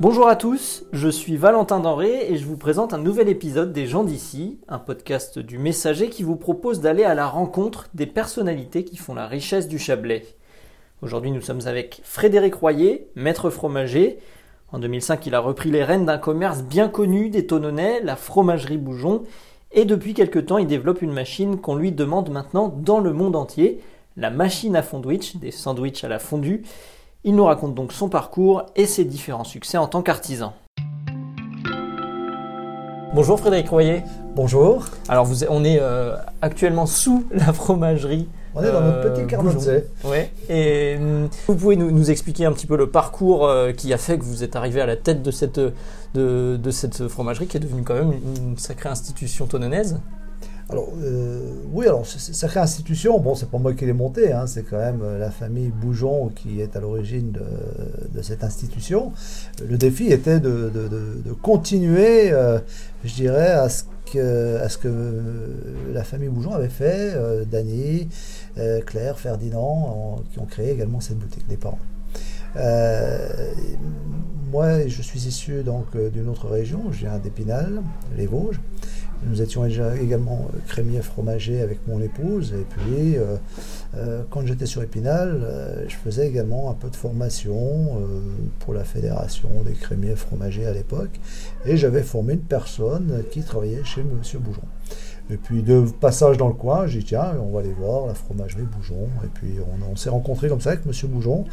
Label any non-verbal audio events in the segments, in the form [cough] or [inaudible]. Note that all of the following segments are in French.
Bonjour à tous, je suis Valentin Denré et je vous présente un nouvel épisode des gens d'ici, un podcast du Messager qui vous propose d'aller à la rencontre des personnalités qui font la richesse du Chablais. Aujourd'hui, nous sommes avec Frédéric Royer, maître fromager. En 2005, il a repris les rênes d'un commerce bien connu des Tononnais, la fromagerie Boujon, et depuis quelque temps, il développe une machine qu'on lui demande maintenant dans le monde entier, la machine à fondwich, des sandwichs à la fondue. Il nous raconte donc son parcours et ses différents succès en tant qu'artisan. Bonjour Frédéric Royer. Bonjour. Alors vous, on est euh, actuellement sous [laughs] la fromagerie. On est dans notre petit carnotze. Ouais. Et hum, vous pouvez nous, expliquer un petit peu le parcours euh, qui a fait que vous êtes arrivé à la tête de cette, de, de cette fromagerie qui est devenue quand même une, sacrée institution tononnaise alors, euh, oui, alors, sacrée institution, bon, c'est pas moi qui l'ai montée, hein, c'est quand même euh, la famille Boujon qui est à l'origine de, cette institution. Le défi était de, continuer, euh, je dirais, à ce que, à ce que la famille Boujon avait fait, Dany, Claire, Ferdinand, qui ont créé également cette boutique, des parents. moi, je suis issu donc d'une autre région, je viens d'Épinal, les Vosges. Nous étions déjà également euh, crémiers fromagers avec mon épouse. Et puis, euh, euh, quand j'étais sur Épinal, je faisais également un peu de formation pour la fédération des crémiers fromagers à l'époque. Et j'avais formé une personne qui travaillait chez M. Boujon. Et puis de passage dans le coin, j'ai dit tiens, on va aller voir la fromagerie Boujon. Et puis on, on s'est rencontrés comme ça avec M. Boujon.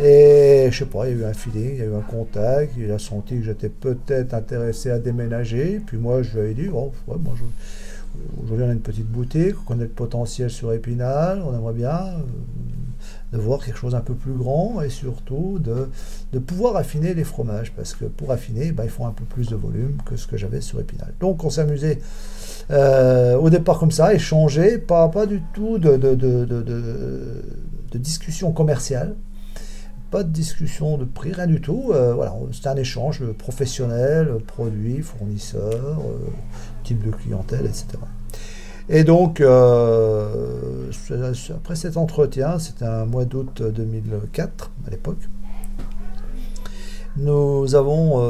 Et je sais pas, il y a eu un feeling, il y a eu un contact, il a senti que j'étais peut-être intéressé à déménager. Puis moi, je lui ai dit, oh, moi, aujourd'hui, on a une petite boutique, on connaît le potentiel sur Épinal, on aimerait bien euh, de voir quelque chose un peu plus grand et surtout de, de pouvoir affiner les fromages, parce que pour affiner, ben, il faut un peu plus de volume que ce que j'avais sur Épinal. Donc on amusé euh, au départ comme ça, échanger, pas, pas du tout de, de, de, de discussion commerciale pas de discussion de prix, rien du tout. Euh, voilà, c'était un échange professionnel, produit, fournisseur, euh, type de clientèle, etc. Et donc, euh, après cet entretien, c'était un mois d'août 2004 à l'époque, nous, avons,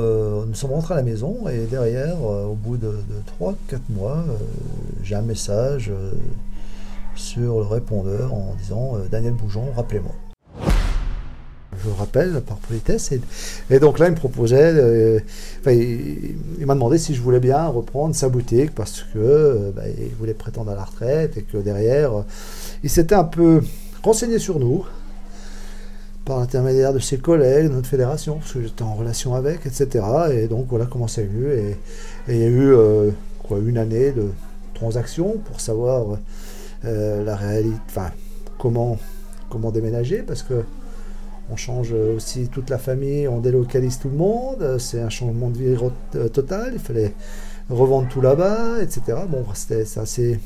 nous sommes rentrés à la maison et derrière, au bout de, de 3-4 mois, j'ai un message sur le répondeur en disant Daniel Boujon, rappelez-moi je rappelle, par politesse. Et, donc là, il me proposait, euh, il, m'a demandé si je voulais bien reprendre sa boutique parce que euh, bah, il voulait prétendre à la retraite et que derrière, euh, il s'était un peu renseigné sur nous par l'intermédiaire de ses collègues, de notre fédération, parce que j'étais en relation avec, etc. Et donc voilà comment ça a eu. Et, il y a eu quoi, une année de transactions pour savoir la réalité, enfin comment, comment déménager, parce que on change aussi toute la famille, on délocalise tout le monde. C'est un changement de vie euh, total. Il fallait revendre tout là-bas, etc. Bon, c'était assez.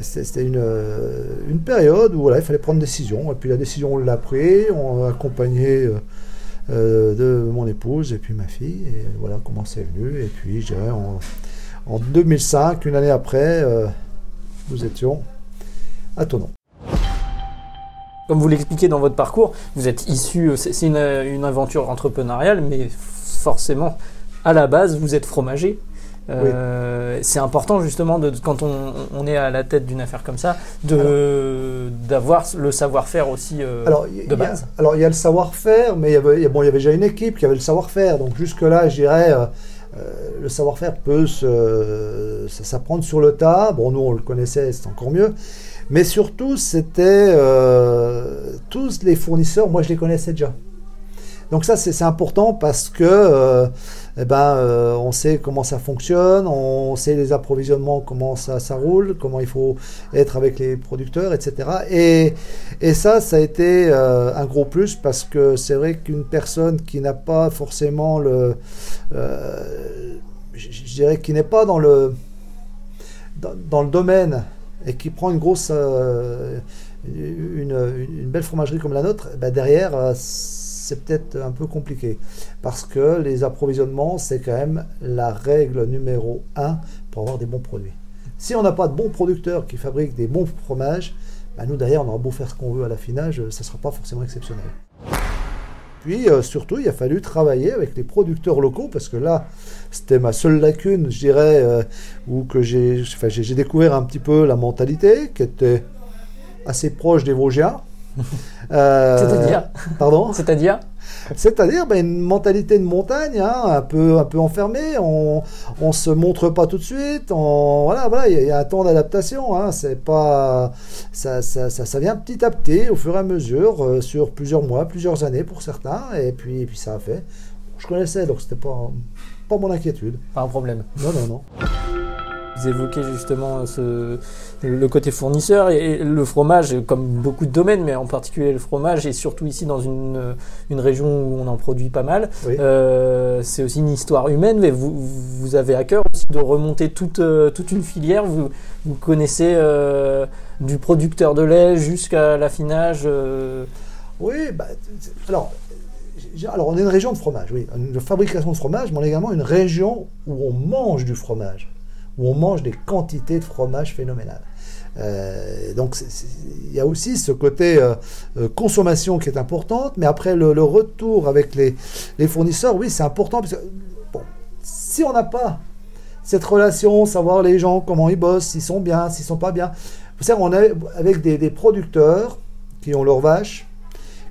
C'était une, euh, une, période où il fallait prendre une décision. Et puis la décision, on l'a prise. On a accompagné euh, de mon épouse et puis ma fille. Et voilà comment c'est venu. Et puis, je dirais, en, en 2005, une année après, nous étions à Tonon. Comme vous l'expliquez dans votre parcours, vous êtes issu, euh, c'est une, aventure entrepreneuriale, mais forcément, à la base, vous êtes fromager. Euh, c'est important justement de, quand on, est à la tête d'une affaire comme ça, d'avoir le savoir-faire aussi euh, alors, de base. alors il y a le savoir-faire, mais il y, avait, bon, il y avait déjà une équipe qui avait le savoir-faire. Donc jusque-là, je dirais, le savoir-faire peut s'apprendre sur le tas. Bon, nous on le connaissait, c'est encore mieux. Mais surtout, c'était euh, tous les fournisseurs, moi je les connaissais déjà. Donc ça, c'est important parce que euh, eh ben, euh, on sait comment ça fonctionne, on sait les approvisionnements, comment ça, roule, comment il faut être avec les producteurs, etc. Et, et ça, ça a été un gros plus parce que c'est vrai qu'une personne qui n'a pas forcément le... je dirais qui n'est pas dans le, dans le domaine et qui prend une grosse, euh, une, belle fromagerie comme la nôtre, bah, derrière, euh, c'est peut-être un peu compliqué. Parce que les approvisionnements, c'est quand même la règle numéro un pour avoir des bons produits. Si on n'a pas de bons producteurs qui fabriquent des bons fromages, bah, nous derrière, on aura beau faire ce qu'on veut à l'affinage, ça ne sera pas forcément exceptionnel. Puis surtout, il a fallu travailler avec les producteurs locaux parce que là, c'était ma seule lacune, je dirais, où que j'ai, j'ai découvert un petit peu la mentalité qui était assez proche des Vosgiens. [laughs] C'est-à-dire? Pardon? C'est-à-dire? C'est-à-dire ben, une mentalité de montagne, hein, un, peu, un peu enfermée, on ne se montre pas tout de suite, on, voilà, voilà, il y, a un temps d'adaptation, hein, c'est pas, ça, ça, ça, vient petit à petit, au fur et à mesure, euh, sur plusieurs mois, plusieurs années pour certains, et puis, et puis ça a fait. Je connaissais, donc c'était pas, pas mon inquiétude. Pas un problème. Non, non, non. Vous évoquez justement ce, le côté fournisseur et, le fromage, comme beaucoup de domaines, mais en particulier le fromage, et surtout ici dans une, une région où on en produit pas mal. Euh, c'est aussi une histoire humaine, mais vous, vous, avez à cœur aussi de remonter toute, euh, toute une filière. Vous, vous connaissez euh, du producteur de lait jusqu'à l'affinage. Oui, bah, alors alors, on est une région de fromage, oui, une fabrication de fromage, mais on est également une région où on mange du fromage où on mange des quantités de fromage phénoménales. Euh, donc il y a aussi ce côté euh, euh, consommation qui est importante, mais après le, retour avec les, fournisseurs, oui c'est important parce que si on n'a pas cette relation, savoir les gens comment ils bossent, s'ils sont bien, s'ils sont pas bien, vous savez, on est avec des producteurs qui ont leurs vaches,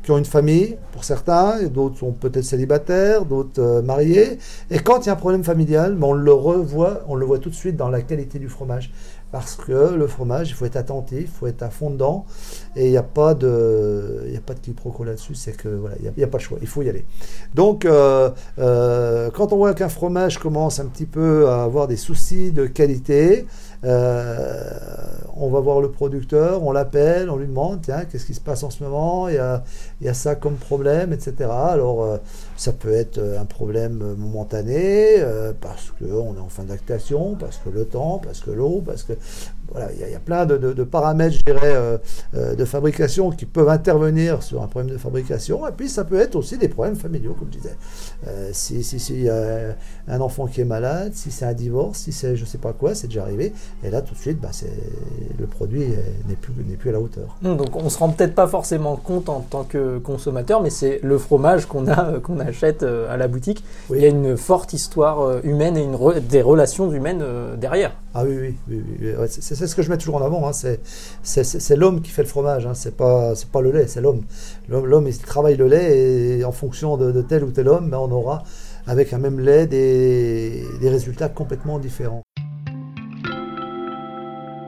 qui ont une famille, pour certains, d'autres sont peut-être célibataires, d'autres euh, mariés. Et quand il y a un problème familial, ben, on le revoit, on le voit tout de suite dans la qualité du fromage. Parce que le fromage, il faut être attentif, il faut être à fond dedans, et il n'y a pas de, pas de quiproquo là-dessus. C'est que voilà, il n'y a, pas de choix, il faut y aller. Donc, euh, euh, quand on voit qu'un fromage commence un petit peu à avoir des soucis de qualité, euh, on va voir le producteur, on l'appelle, on lui demande, tiens, qu'est-ce qui se passe en ce moment il y, a, ça comme problème, etc. Alors, ça peut être un problème momentané, parce qu'on est en fin d'actation, parce que le temps, parce que l'eau, parce que voilà, il y, a plein de, paramètres, je dirais, euh, euh, de fabrication qui peuvent intervenir sur un problème de fabrication. Et puis, ça peut être aussi des problèmes familiaux, comme je disais. Euh, si, si, si y a un enfant qui est malade, si c'est un divorce, si c'est je sais pas quoi, c'est déjà arrivé. Et là, tout de suite, bah, le produit n'est plus, plus à la hauteur. Hum, donc, on se rend peut-être pas forcément compte en tant que consommateur, mais c'est le fromage qu'on a, qu'on achète à la boutique. Il y a une forte histoire humaine et une des relations humaines derrière. Ah oui, oui, oui, c'est ce que je mets toujours en avant. Hein. C'est l'homme qui fait le fromage, hein. c'est pas, le lait, c'est l'homme. L'homme, il travaille le lait et en fonction de, tel ou tel homme, ben, on aura avec un même lait des résultats complètement différents.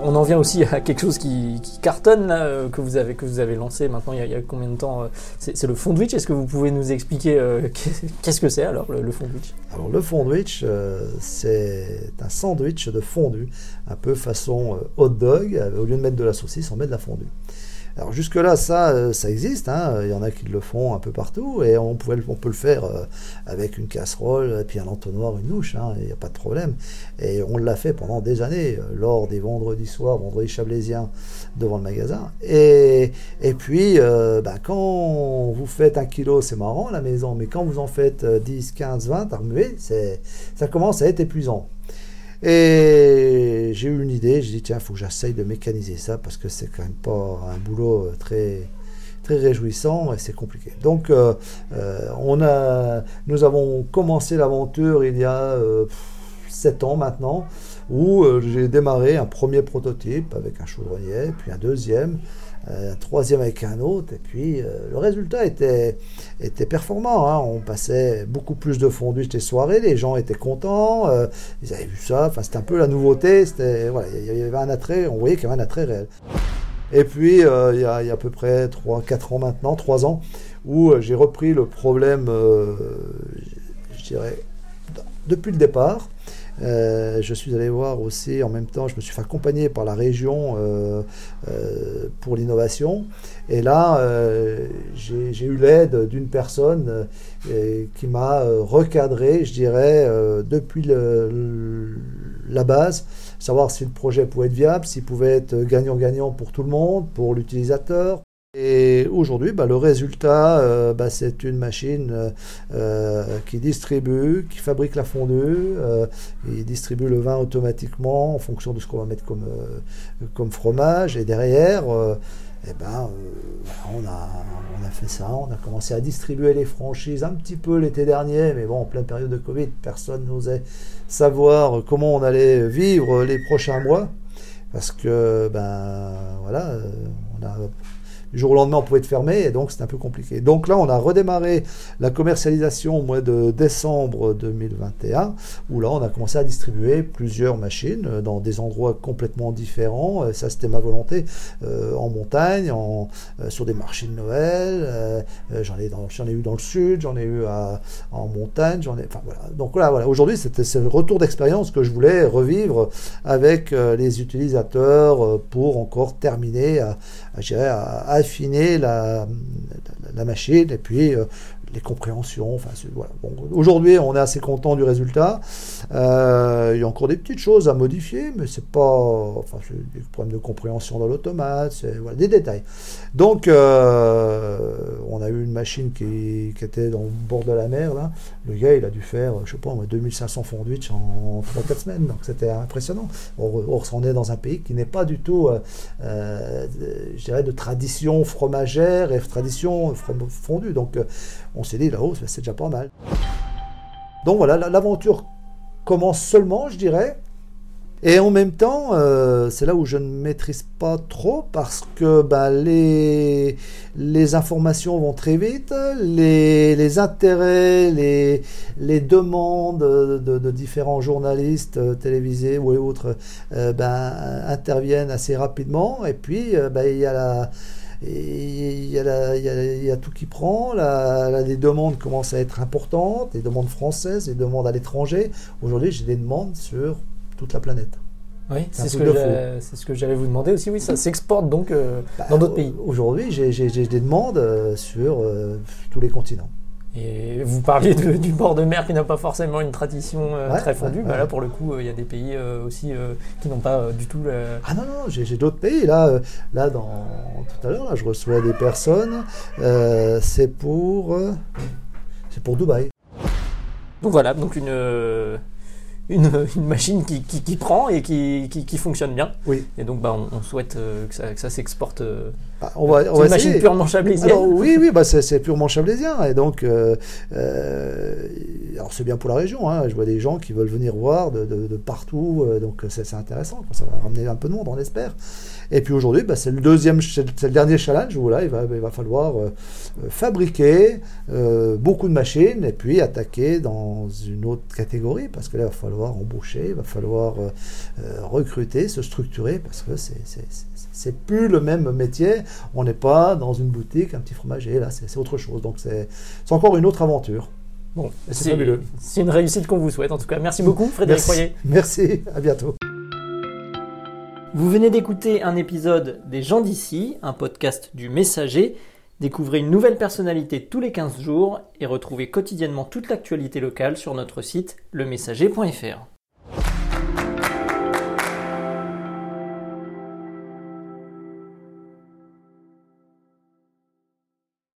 On en vient aussi à quelque chose qui, cartonne euh, que vous avez lancé maintenant il y a, combien de temps euh, C'est le fondwich. Est-ce que vous pouvez nous expliquer euh, [laughs] qu'est-ce que c'est alors le, fondwich Alors le fondwich, c'est un sandwich de fondu, un peu façon hot dog. Au lieu de mettre de la saucisse, on met de la fondue. Alors jusque-là, ça, euh, ça existe. Hein. Il y en a qui le font un peu partout et on, pouvait, on peut le faire euh, avec une casserole, puis un entonnoir, une louche. Hein. Il n'y a pas de problème. Et on l'a fait pendant des années, euh, lors des vendredis soirs, vendredis chablaisiens, devant le magasin. Et, et puis, ben, quand vous faites un kilo, c'est marrant à la maison, mais quand vous en faites 10, 15, 20 à remuer, ça commence à être épuisant. Et j'ai eu une idée, j'ai dit tiens, il faut que j'essaye de mécaniser ça parce que c'est quand même pas un boulot euh, très très réjouissant et c'est compliqué. Donc euh, euh, on a, nous avons commencé l'aventure il y a 7 ans maintenant où j'ai démarré un premier prototype avec un chaudronnier, puis un deuxième, un troisième avec un autre, et puis le résultat était, était performant. Hein. On passait beaucoup plus de fondu les soirées, les gens étaient contents, euh, ils avaient vu ça, enfin, c'était un peu la nouveauté, c'était, voilà, il y avait un attrait, on voyait qu'il y avait un attrait réel. Et puis, euh, il, y a, à peu près 3-4 ans maintenant, 3 ans, où euh, j'ai repris le problème, je dirais, depuis le départ. Euh, je suis allé voir aussi, en même temps, je me suis fait accompagner par la région euh, euh, pour l'innovation. Et là, j'ai eu l'aide d'une personne qui m'a recadré, je dirais, depuis la base, savoir si le projet pouvait être viable, s'il pouvait être gagnant-gagnant pour tout le monde, pour l'utilisateur, et aujourd'hui, bah, le résultat, euh, bah, c'est une machine euh, euh, qui distribue, qui fabrique la fondue, il distribue le vin automatiquement en fonction de ce qu'on va mettre comme, comme fromage. Et derrière, eh ben, on, a, on a fait ça, on a commencé à distribuer les franchises un petit peu l'été dernier, mais bon, en pleine période de Covid, personne n'osait savoir comment on allait vivre les prochains mois, parce que, ben, voilà, on a jour au lendemain, on pouvait être fermé, et donc c'est un peu compliqué. Donc là, on a redémarré la commercialisation au mois de décembre 2021, où là, on a commencé à distribuer plusieurs machines euh, dans des endroits complètement différents. Euh, ça, c'était ma volonté, euh, en montagne, en, sur des marchés de Noël. j'en ai, ai eu dans le sud, j'en ai eu en montagne, j'en ai. Enfin voilà. Donc là, voilà. Aujourd'hui, c'était ce retour d'expérience que je voulais revivre avec les utilisateurs pour encore terminer à, à, à affiner la, machine et puis euh, les compréhensions. Enfin, voilà. bon, Aujourd'hui, on est assez content du résultat. Euh, il y a encore des petites choses à modifier, mais c'est pas. Des problèmes de compréhension dans l'automate, c'est voilà, des détails. Donc, euh, on a eu une machine qui, était dans le bord de la mer. Là. Le gars, il a dû faire, je sais pas, 2500 sandwichs en 3-4 semaines. Donc, c'était impressionnant. On, on, est dans un pays qui n'est pas du tout, euh, je dirais, de tradition fromagère et tradition fondue. Donc, on on s'est dit là-haut, c'est déjà pas mal. Donc voilà, l'aventure commence seulement, je dirais. Et en même temps, euh, c'est là où je ne maîtrise pas trop parce que ben, les, les informations vont très vite, les, intérêts, les, les demandes de, différents journalistes euh, télévisés ou autres euh, ben, interviennent assez rapidement. Et puis, ben, il y a la il y, a tout qui prend, les demandes commencent à être importantes, les demandes françaises, les demandes à l'étranger. Aujourd'hui, j'ai des demandes sur toute la planète. Oui, c'est ce, ce, que j'allais vous demander aussi. Oui, ça s'exporte donc euh, bah, dans d'autres pays. Aujourd'hui, j'ai des demandes euh, sur euh, tous les continents. Et vous parliez du bord de mer qui n'a pas forcément une tradition euh, très fondue. Bah là, pour le coup, euh, il y a des pays euh, aussi qui n'ont pas du tout. Ah non, non, j'ai d'autres pays. Là, là dans, tout à l'heure, je reçois des personnes. c'est pour, c'est pour Dubaï. Donc voilà, donc une [laughs] une, machine qui, qui, prend et qui, qui, fonctionne bien. Oui. Et donc, bah, on, souhaite euh, que ça, ça s'exporte. Euh, bah, on va, on une machine purement chablaisienne. oui, oui, bah, c'est purement chablaisien. Et donc, euh, alors c'est bien pour la région. Hein. Je vois des gens qui veulent venir voir de, de, partout. donc, c'est intéressant. Ça va ramener un peu de monde, on espère. Et puis aujourd'hui, bah, c'est le deuxième, c'est le dernier challenge où là, il va, il va falloir fabriquer beaucoup de machines et puis attaquer dans une autre catégorie parce que là, il va falloir falloir embaucher, il va falloir euh, euh, recruter, se structurer, parce que c'est plus le même métier. On n'est pas dans une boutique, un petit fromager, là, c'est autre chose. Donc c'est encore une autre aventure. Bon, c'est fabuleux. C'est une réussite qu'on vous souhaite en tout cas. Merci beaucoup, Frédéric Royer. Merci, à bientôt. Vous venez d'écouter un épisode des gens d'ici, un podcast du Messager. Découvrez une nouvelle personnalité tous les 15 jours et retrouvez quotidiennement toute l'actualité locale sur notre site lemessager.fr.